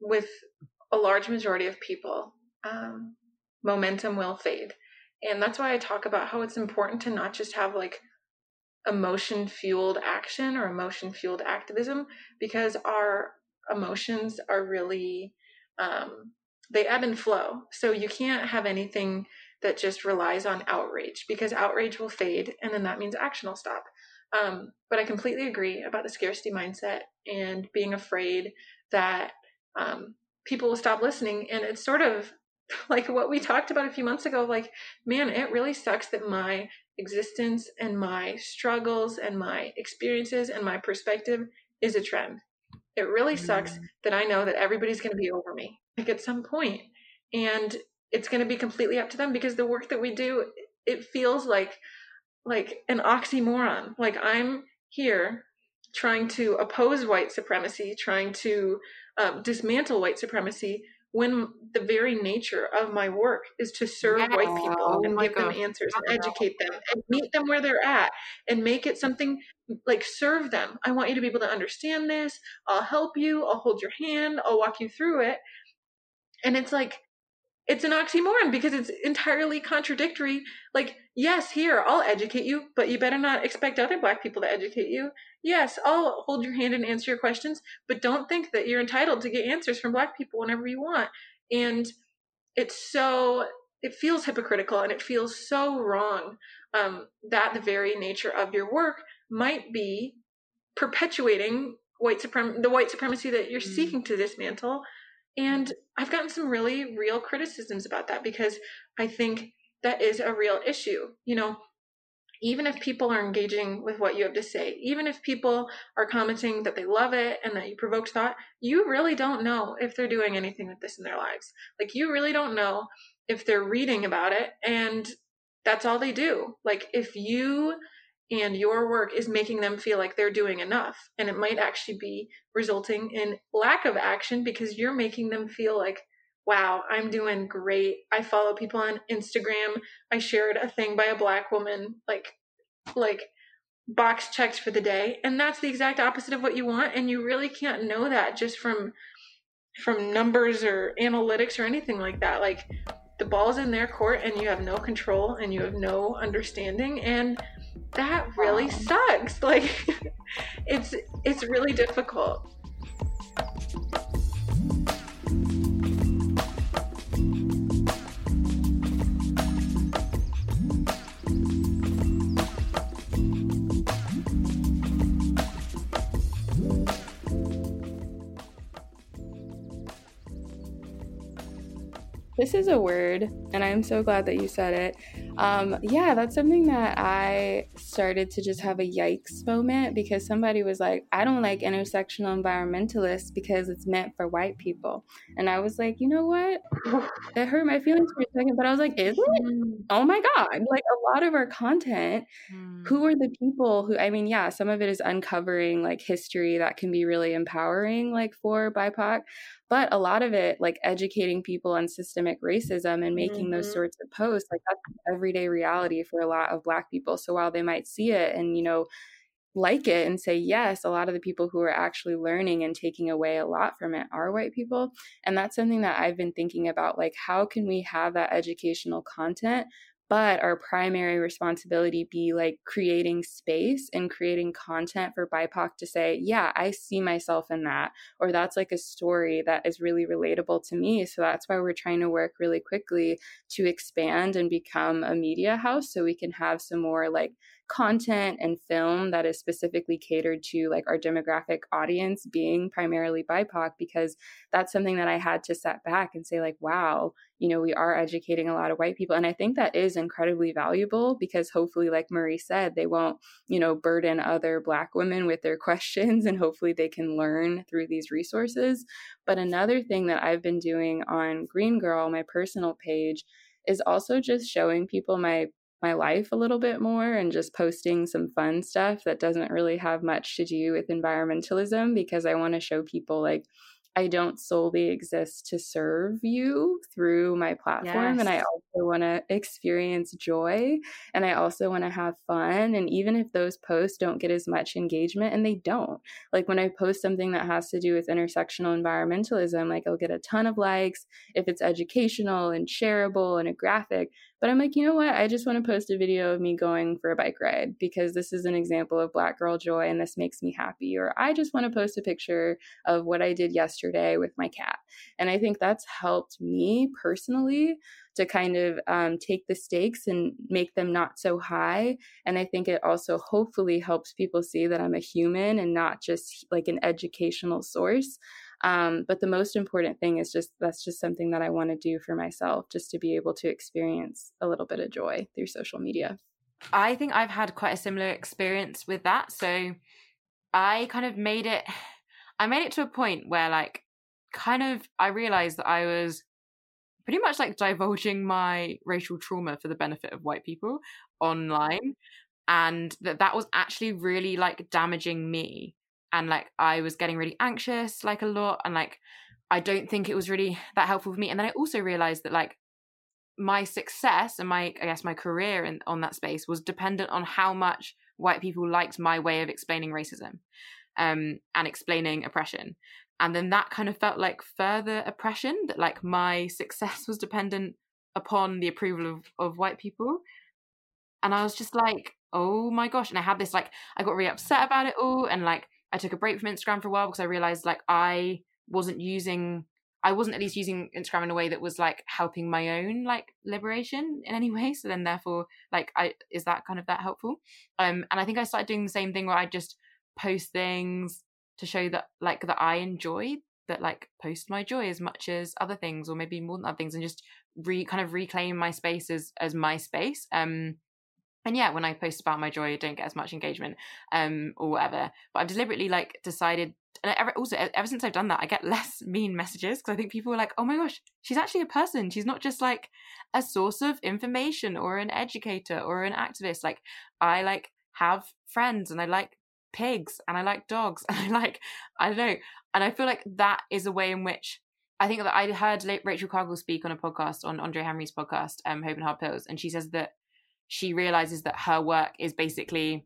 with a large majority of people, um, momentum will fade. And that's why I talk about how it's important to not just have like emotion fueled action or emotion fueled activism because our emotions are really um, they ebb and flow. So you can't have anything that just relies on outrage because outrage will fade and then that means action will stop. Um, but I completely agree about the scarcity mindset and being afraid that um, people will stop listening. And it's sort of like what we talked about a few months ago like, man, it really sucks that my existence and my struggles and my experiences and my perspective is a trend. It really sucks mm. that I know that everybody's going to be over me, like at some point, and it's going to be completely up to them because the work that we do, it feels like like an oxymoron. Like I'm here trying to oppose white supremacy, trying to um, dismantle white supremacy, when the very nature of my work is to serve yeah. white people oh and give God. them answers and educate them and meet them where they're at and make it something like serve them. I want you to be able to understand this. I'll help you. I'll hold your hand. I'll walk you through it. And it's like, it's an oxymoron because it's entirely contradictory. Like, yes, here, I'll educate you, but you better not expect other black people to educate you yes, I'll hold your hand and answer your questions, but don't think that you're entitled to get answers from black people whenever you want. And it's so it feels hypocritical and it feels so wrong um, that the very nature of your work might be perpetuating white suprem- the white supremacy that you're mm. seeking to dismantle. And I've gotten some really real criticisms about that because I think that is a real issue. You know, even if people are engaging with what you have to say, even if people are commenting that they love it and that you provoked thought, you really don't know if they're doing anything with this in their lives. Like, you really don't know if they're reading about it and that's all they do. Like, if you and your work is making them feel like they're doing enough, and it might actually be resulting in lack of action because you're making them feel like wow, I'm doing great. I follow people on Instagram. I shared a thing by a black woman, like, like box checked for the day. And that's the exact opposite of what you want. And you really can't know that just from, from numbers or analytics or anything like that. Like the ball's in their court and you have no control and you have no understanding. And that really sucks. Like it's, it's really difficult. This is a word, and I'm so glad that you said it. Um, yeah, that's something that I started to just have a yikes moment because somebody was like, I don't like intersectional environmentalists because it's meant for white people. And I was like, you know what? That hurt my feelings for a second, but I was like, is it? Mm. Oh my God. Like a lot of our content, who mm. are the people who, I mean, yeah, some of it is uncovering like history that can be really empowering, like for BIPOC but a lot of it like educating people on systemic racism and making mm-hmm. those sorts of posts like that's everyday reality for a lot of black people. So while they might see it and you know like it and say yes a lot of the people who are actually learning and taking away a lot from it are white people and that's something that i've been thinking about like how can we have that educational content but our primary responsibility be like creating space and creating content for BIPOC to say, yeah, I see myself in that, or that's like a story that is really relatable to me. So that's why we're trying to work really quickly to expand and become a media house so we can have some more like content and film that is specifically catered to like our demographic audience being primarily BIPOC because that's something that I had to set back and say like wow you know we are educating a lot of white people. And I think that is incredibly valuable because hopefully like Marie said they won't you know burden other black women with their questions and hopefully they can learn through these resources. But another thing that I've been doing on Green Girl my personal page is also just showing people my my life a little bit more and just posting some fun stuff that doesn't really have much to do with environmentalism because I want to show people like I don't solely exist to serve you through my platform. Yes. And I also want to experience joy and I also want to have fun. And even if those posts don't get as much engagement, and they don't, like when I post something that has to do with intersectional environmentalism, like I'll get a ton of likes if it's educational and shareable and a graphic. But I'm like, you know what? I just want to post a video of me going for a bike ride because this is an example of Black girl joy and this makes me happy. Or I just want to post a picture of what I did yesterday with my cat. And I think that's helped me personally to kind of um, take the stakes and make them not so high. And I think it also hopefully helps people see that I'm a human and not just like an educational source. Um, but the most important thing is just that's just something that I want to do for myself, just to be able to experience a little bit of joy through social media. I think I've had quite a similar experience with that. So I kind of made it, I made it to a point where, like, kind of, I realized that I was pretty much like divulging my racial trauma for the benefit of white people online. And that that was actually really like damaging me and like I was getting really anxious like a lot and like I don't think it was really that helpful for me. And then I also realized that like my success and my I guess my career in on that space was dependent on how much white people liked my way of explaining racism um and explaining oppression. And then that kind of felt like further oppression that like my success was dependent upon the approval of, of white people. And I was just like oh my gosh. And I had this like I got really upset about it all and like I took a break from Instagram for a while because I realized like I wasn't using I wasn't at least using Instagram in a way that was like helping my own like liberation in any way. So then therefore like I is that kind of that helpful? Um and I think I started doing the same thing where I just post things to show that like that I enjoy that like post my joy as much as other things or maybe more than other things and just re kind of reclaim my space as as my space. Um and yeah, when I post about my joy, I don't get as much engagement um, or whatever. But I've deliberately like decided, and ever, also ever since I've done that, I get less mean messages because I think people are like, "Oh my gosh, she's actually a person. She's not just like a source of information or an educator or an activist. Like I like have friends and I like pigs and I like dogs and I like I don't know, and I feel like that is a way in which I think that I heard Rachel Cargle speak on a podcast on Andre Henry's podcast, um, Hope and Hard Pills, and she says that she realizes that her work is basically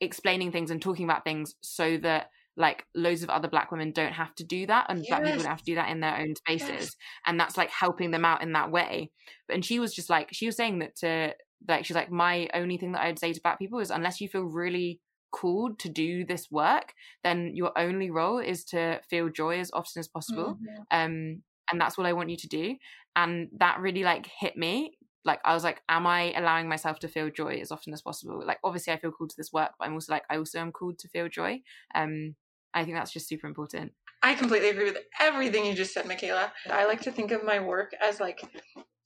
explaining things and talking about things so that like loads of other black women don't have to do that and yes. black people don't have to do that in their own spaces yes. and that's like helping them out in that way and she was just like she was saying that to like she's like my only thing that i'd say to black people is unless you feel really called to do this work then your only role is to feel joy as often as possible mm-hmm. um and that's what i want you to do and that really like hit me like I was like, am I allowing myself to feel joy as often as possible? Like obviously I feel called to this work, but I'm also like I also am called to feel joy. Um I think that's just super important. I completely agree with everything you just said, Mikaela. I like to think of my work as like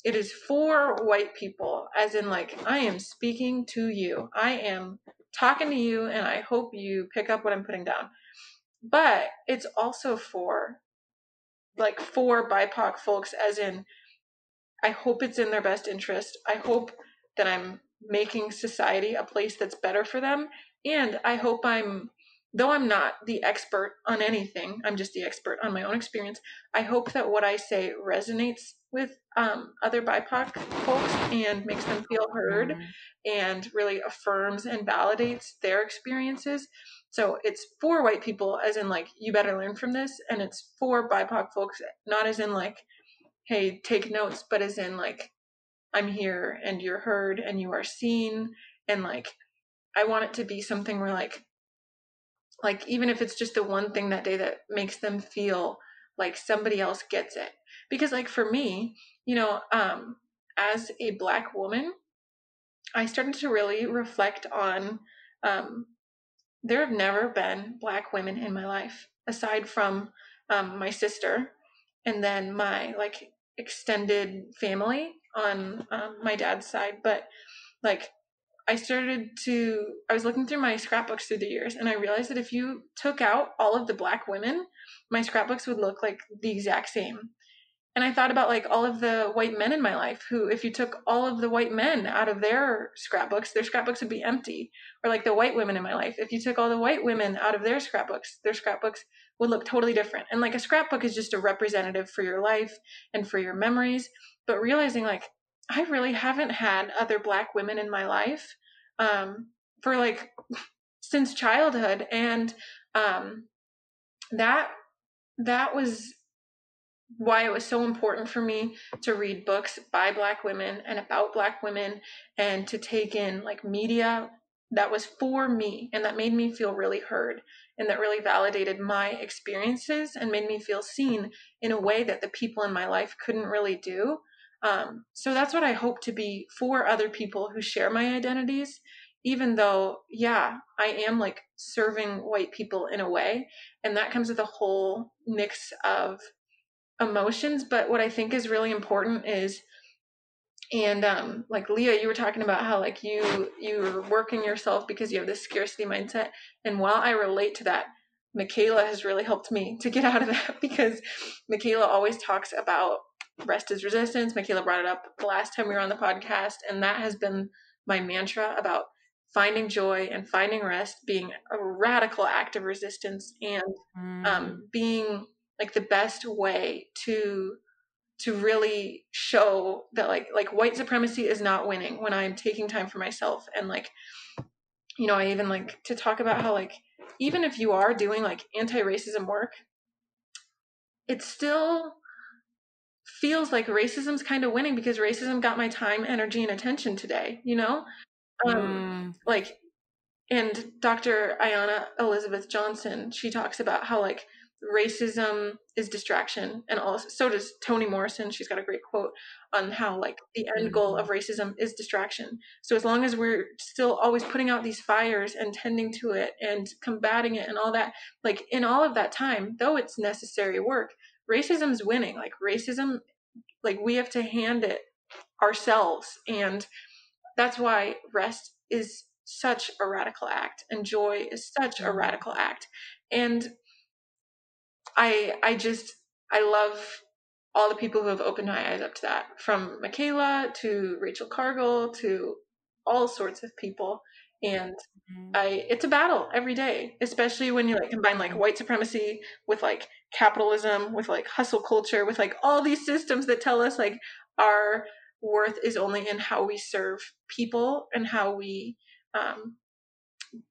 it is for white people, as in like I am speaking to you. I am talking to you and I hope you pick up what I'm putting down. But it's also for like for BIPOC folks as in I hope it's in their best interest. I hope that I'm making society a place that's better for them. And I hope I'm, though I'm not the expert on anything, I'm just the expert on my own experience. I hope that what I say resonates with um, other BIPOC folks and makes them feel heard mm-hmm. and really affirms and validates their experiences. So it's for white people, as in, like, you better learn from this. And it's for BIPOC folks, not as in, like, hey, take notes, but as in like, I'm here and you're heard and you are seen. And like, I want it to be something where like, like even if it's just the one thing that day that makes them feel like somebody else gets it. Because like for me, you know, um, as a black woman, I started to really reflect on um, there have never been black women in my life aside from um, my sister and then my like extended family on um, my dad's side, but like I started to, I was looking through my scrapbooks through the years and I realized that if you took out all of the black women, my scrapbooks would look like the exact same. And I thought about like all of the white men in my life who, if you took all of the white men out of their scrapbooks, their scrapbooks would be empty. Or like the white women in my life, if you took all the white women out of their scrapbooks, their scrapbooks would look totally different. And like a scrapbook is just a representative for your life and for your memories. But realizing like, I really haven't had other black women in my life um, for like since childhood. And um, that, that was why it was so important for me to read books by black women and about black women and to take in like media that was for me and that made me feel really heard and that really validated my experiences and made me feel seen in a way that the people in my life couldn't really do. Um, so that's what i hope to be for other people who share my identities even though yeah i am like serving white people in a way. And that comes with a whole mix of emotions. But what i think is really important is and um like leah you were talking about how like you you were working yourself because you have this scarcity mindset and while i relate to that Mikaela has really helped me to get out of that because Mikaela always talks about rest is resistance Mikaela brought it up the last time we were on the podcast and that has been my mantra about finding joy and finding rest being a radical act of resistance and um, mm. um, being like the best way to to really show that like like white supremacy is not winning when i'm taking time for myself and like you know i even like to talk about how like even if you are doing like anti-racism work it still feels like racism's kind of winning because racism got my time energy and attention today you know um mm. like and dr ayana elizabeth johnson she talks about how like racism is distraction and also so does toni morrison. She's got a great quote on how like the end goal of racism is distraction. So as long as we're still always putting out these fires and tending to it and combating it and all that like in all of that time though it's necessary work racism's winning. Like racism like we have to hand it ourselves. And that's why rest is such a radical act and joy is such a mm-hmm. radical act. And i i just i love all the people who have opened my eyes up to that from Mikaela to rachel cargle to all sorts of people and mm-hmm. i it's a battle every day especially when you like combine like white supremacy with like capitalism with like hustle culture with like all these systems that tell us like our worth is only in how we serve people and how we um,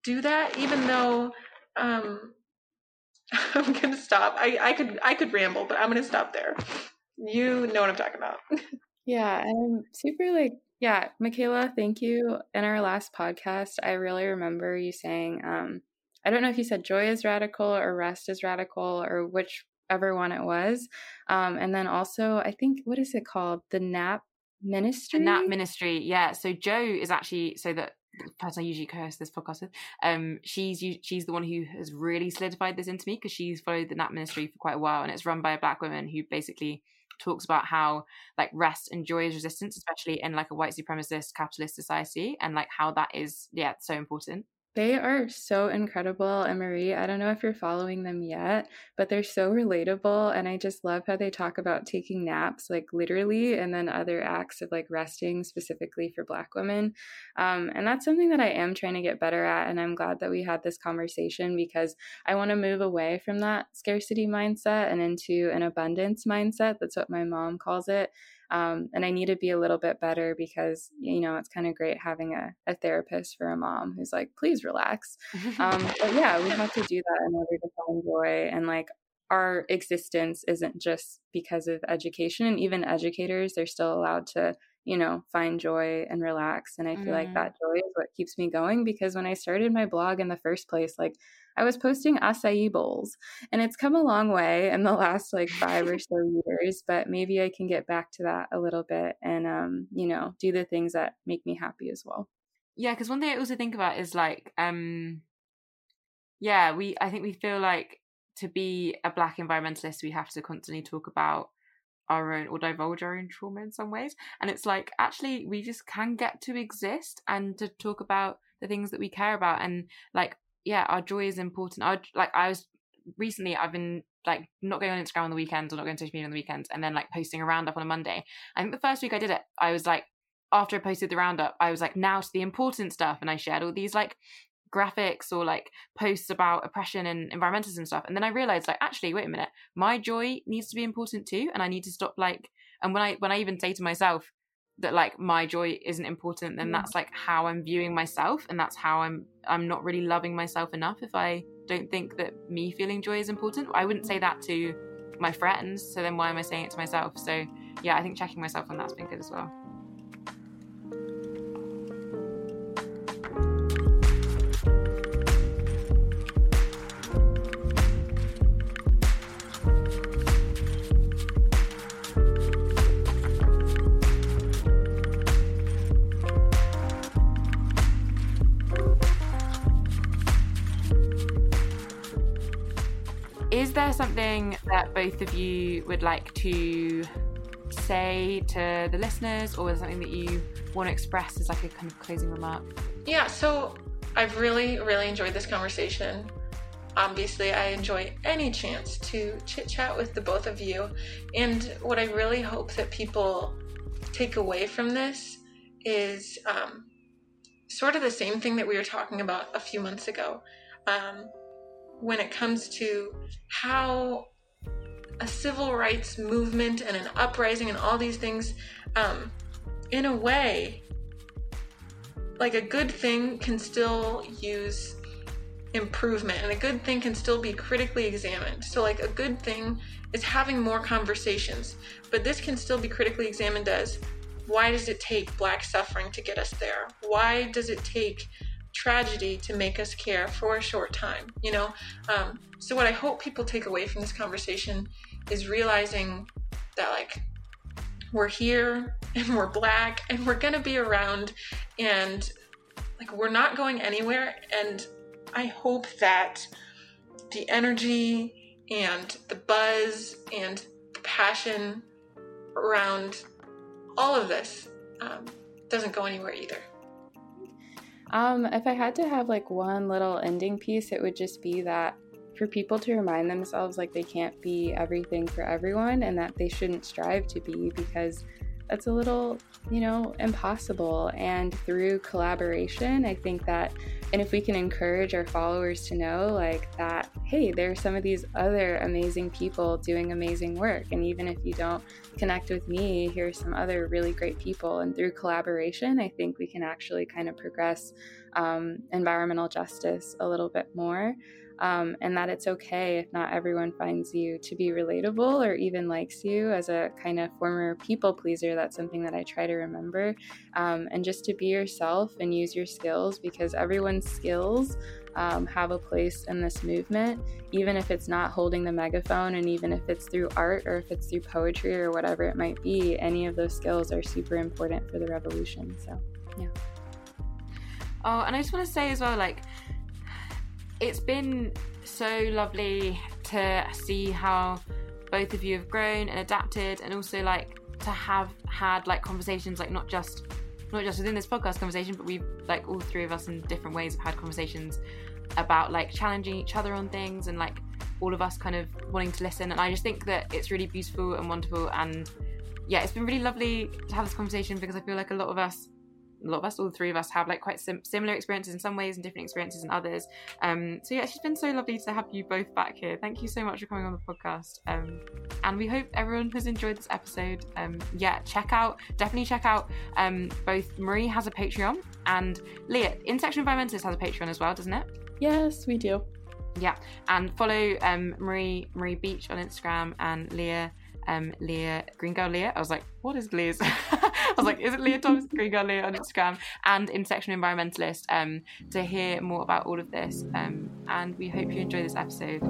do that even though um, i'm gonna stop. I, I could i could ramble but i'm gonna stop there. You know what i'm talking about. Yeah i'm super like yeah Mikaela thank you. In our last podcast i really remember you saying um, i don't know if you said joy is radical or rest is radical or whichever one it was. Um, and then also i think what is it called? The nap ministry? The nap ministry yeah. So joe is actually so that the person I usually co-host this podcast with, um, she's she's the one who has really solidified this into me because she's followed the Nap Ministry for quite a while, and it's run by a black woman who basically talks about how like rest and joy is resistance, especially in like a white supremacist capitalist society, and like how that is yeah so important. They are so incredible. And Marie, I don't know if you're following them yet, but they're so relatable. And I just love how they talk about taking naps, like literally, and then other acts of like resting specifically for Black women. Um, and that's something that I am trying to get better at. And I'm glad that we had this conversation because I want to move away from that scarcity mindset and into an abundance mindset. That's what my mom calls it. Um, and I need to be a little bit better because, you know, it's kind of great having a, a therapist for a mom who's like, please relax. Um, but yeah, we have to do that in order to find joy. And like our existence isn't just because of education. And even educators, they're still allowed to you know, find joy and relax. And I feel mm. like that joy is what keeps me going because when I started my blog in the first place, like I was posting acai bowls and it's come a long way in the last like five or so years, but maybe I can get back to that a little bit and, um, you know, do the things that make me happy as well. Yeah. Cause one thing I also think about is like, um, yeah, we, I think we feel like to be a black environmentalist, we have to constantly talk about our own or divulge our own trauma in some ways. And it's like actually we just can get to exist and to talk about the things that we care about and like yeah, our joy is important. I like I was recently I've been like not going on Instagram on the weekends or not going to social media on the weekends and then like posting a roundup on a Monday. I think the first week I did it, I was like after I posted the roundup, I was like, now to the important stuff. And I shared all these like graphics or like posts about oppression and environmentalism stuff. And then I realized like actually, wait a minute, my joy needs to be important too. And I need to stop like and when I when I even say to myself, that like my joy isn't important then mm. that's like how i'm viewing myself and that's how i'm i'm not really loving myself enough if i don't think that me feeling joy is important i wouldn't say that to my friends so then why am i saying it to myself so yeah i think checking myself on that's been good as well there something that both of you would like to say to the listeners, or something that you want to express as like a kind of closing remark? Yeah, so I've really, really enjoyed this conversation. Obviously, I enjoy any chance to chit chat with the both of you. And what I really hope that people take away from this is um, sort of the same thing that we were talking about a few months ago. Um, when it comes to how a civil rights movement and an uprising and all these things, um, in a way, like a good thing can still use improvement and a good thing can still be critically examined. So, like, a good thing is having more conversations, but this can still be critically examined as why does it take black suffering to get us there? Why does it take tragedy to make us care for a short time, you know? Um, so, what I hope people take away from this conversation is realizing that, like, we're here and we're black and we're gonna be around and, like, we're not going anywhere. And I hope that the energy and the buzz and the passion around all of this um, doesn't go anywhere either. Um, if I had to have like one little ending piece, it would just be that for people to remind themselves like they can't be everything for everyone and that they shouldn't strive to be because that's a little, you know, impossible. And through collaboration, I think that, and if we can encourage our followers to know, like, that, hey, there are some of these other amazing people doing amazing work. And even if you don't connect with me, here's some other really great people. And through collaboration, I think we can actually kind of progress um, environmental justice a little bit more um, and that it's okay if not everyone finds you to be relatable or even likes you as a kind of former people pleaser. That's something that I try to remember. Um, and just to be yourself and use your skills because everyone's skills um, have a place in this movement, even if it's not holding the megaphone and even if it's through art or if it's through poetry or whatever it might be, any of those skills are super important for the revolution. So, yeah. Oh, and I just want to say as well, like, it's been so lovely to see how both of you have grown and adapted and also like to have had like conversations like not just not just within this podcast conversation but we've like all three of us in different ways have had conversations about like challenging each other on things and like all of us kind of wanting to listen. And i just think that it's really beautiful and wonderful. And yeah it's been really lovely to have this conversation because i feel like a lot of us a lot of us, all three of us, have like quite sim- similar experiences in some ways and different experiences in others. Um, so yeah, it's just been so lovely to have you both back here. Thank you so much for coming on the podcast. Um, and we hope everyone has enjoyed this episode. Um, yeah, check out, definitely check out. Um, both Marie has a Patreon and Leah, Intersectional Environmentalist has a Patreon as well, doesn't it? Yes, we do. Yeah, and follow um, Marie Marie Beech on Instagram and Leah um, Leah Green Girl Leah. I was like, what is Leah's? I was like, is it Leah Thomas Green Girl Leah on Instagram and Intersectional Environmentalist um, to hear more about all of this. Um, and we hope you enjoy this episode.